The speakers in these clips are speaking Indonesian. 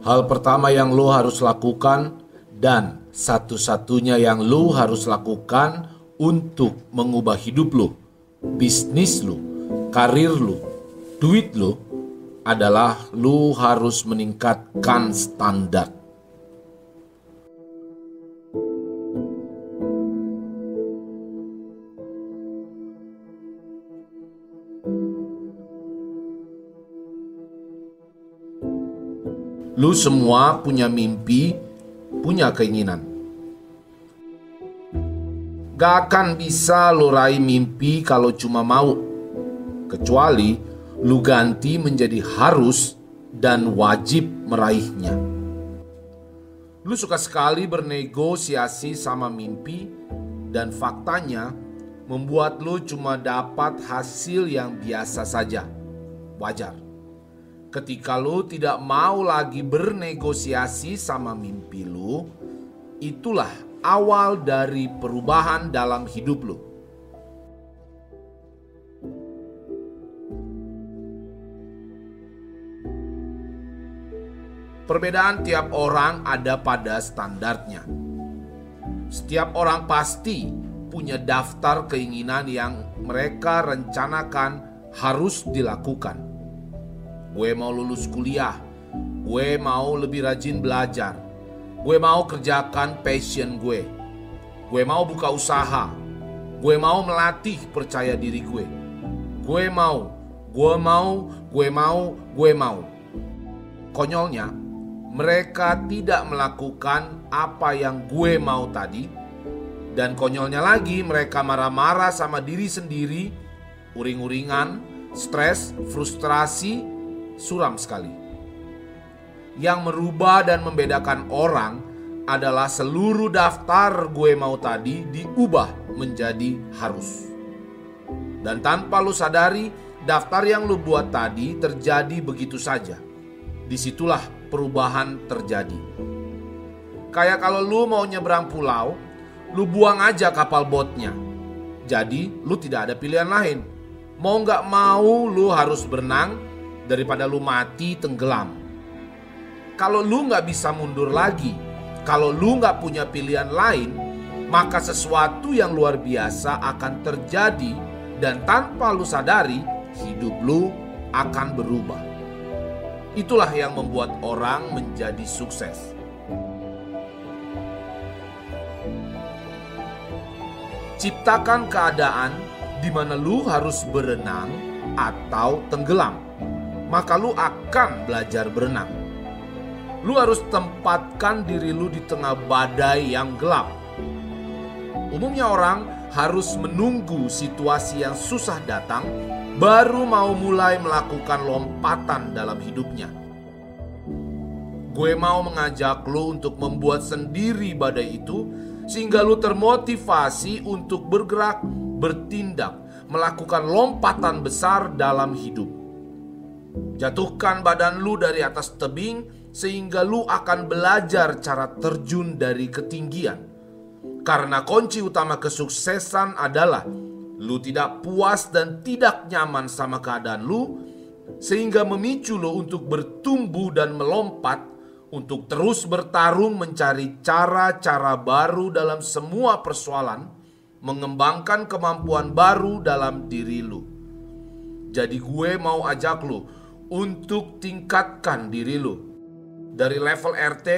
Hal pertama yang lo harus lakukan dan satu-satunya yang lo harus lakukan untuk mengubah hidup lo, bisnis lo, karir lo, duit lo adalah lo harus meningkatkan standar. Lu semua punya mimpi, punya keinginan. Gak akan bisa lu raih mimpi kalau cuma mau. Kecuali lu ganti menjadi harus dan wajib meraihnya. Lu suka sekali bernegosiasi sama mimpi dan faktanya membuat lu cuma dapat hasil yang biasa saja. Wajar ketika lu tidak mau lagi bernegosiasi sama mimpi lu, itulah awal dari perubahan dalam hidup lu. Perbedaan tiap orang ada pada standarnya. Setiap orang pasti punya daftar keinginan yang mereka rencanakan harus dilakukan Gue mau lulus kuliah. Gue mau lebih rajin belajar. Gue mau kerjakan passion gue. Gue mau buka usaha. Gue mau melatih percaya diri gue. Gue mau, gue mau, gue mau, gue mau. Konyolnya, mereka tidak melakukan apa yang gue mau tadi. Dan konyolnya lagi, mereka marah-marah sama diri sendiri, uring-uringan, stres, frustrasi, suram sekali. Yang merubah dan membedakan orang adalah seluruh daftar gue mau tadi diubah menjadi harus. Dan tanpa lu sadari, daftar yang lu buat tadi terjadi begitu saja. Di situlah perubahan terjadi. Kayak kalau lu mau nyebrang pulau, lu buang aja kapal botnya. Jadi lu tidak ada pilihan lain. Mau nggak mau lu harus berenang daripada lu mati tenggelam. Kalau lu nggak bisa mundur lagi, kalau lu nggak punya pilihan lain, maka sesuatu yang luar biasa akan terjadi dan tanpa lu sadari, hidup lu akan berubah. Itulah yang membuat orang menjadi sukses. Ciptakan keadaan di mana lu harus berenang atau tenggelam maka lu akan belajar berenang. Lu harus tempatkan diri lu di tengah badai yang gelap. Umumnya orang harus menunggu situasi yang susah datang baru mau mulai melakukan lompatan dalam hidupnya. Gue mau mengajak lu untuk membuat sendiri badai itu sehingga lu termotivasi untuk bergerak, bertindak, melakukan lompatan besar dalam hidup. Jatuhkan badan lu dari atas tebing sehingga lu akan belajar cara terjun dari ketinggian. Karena kunci utama kesuksesan adalah lu tidak puas dan tidak nyaman sama keadaan lu sehingga memicu lu untuk bertumbuh dan melompat untuk terus bertarung mencari cara-cara baru dalam semua persoalan, mengembangkan kemampuan baru dalam diri lu. Jadi gue mau ajak lu untuk tingkatkan diri lu. Dari level RT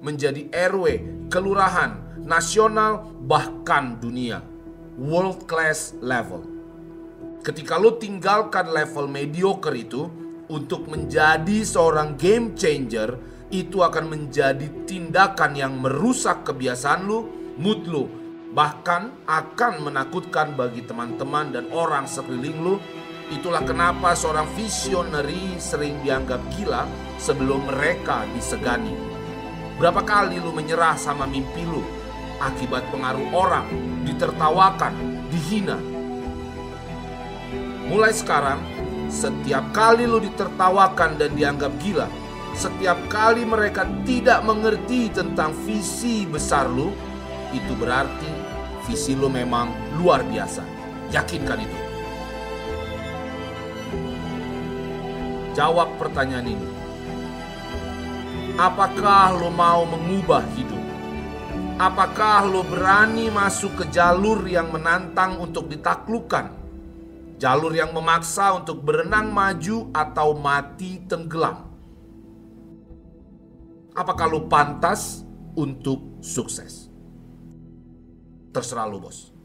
menjadi RW, kelurahan, nasional, bahkan dunia. World class level. Ketika lu tinggalkan level mediocre itu untuk menjadi seorang game changer, itu akan menjadi tindakan yang merusak kebiasaan lu, mood lu, bahkan akan menakutkan bagi teman-teman dan orang sekeliling lu Itulah kenapa seorang visionary sering dianggap gila sebelum mereka disegani. Berapa kali lu menyerah sama mimpi lu akibat pengaruh orang, ditertawakan, dihina. Mulai sekarang, setiap kali lu ditertawakan dan dianggap gila, setiap kali mereka tidak mengerti tentang visi besar lu, itu berarti visi lu memang luar biasa. Yakinkan itu. Jawab pertanyaan ini. Apakah lo mau mengubah hidup? Apakah lo berani masuk ke jalur yang menantang untuk ditaklukkan? Jalur yang memaksa untuk berenang maju atau mati tenggelam? Apakah lo pantas untuk sukses? Terserah lo bos.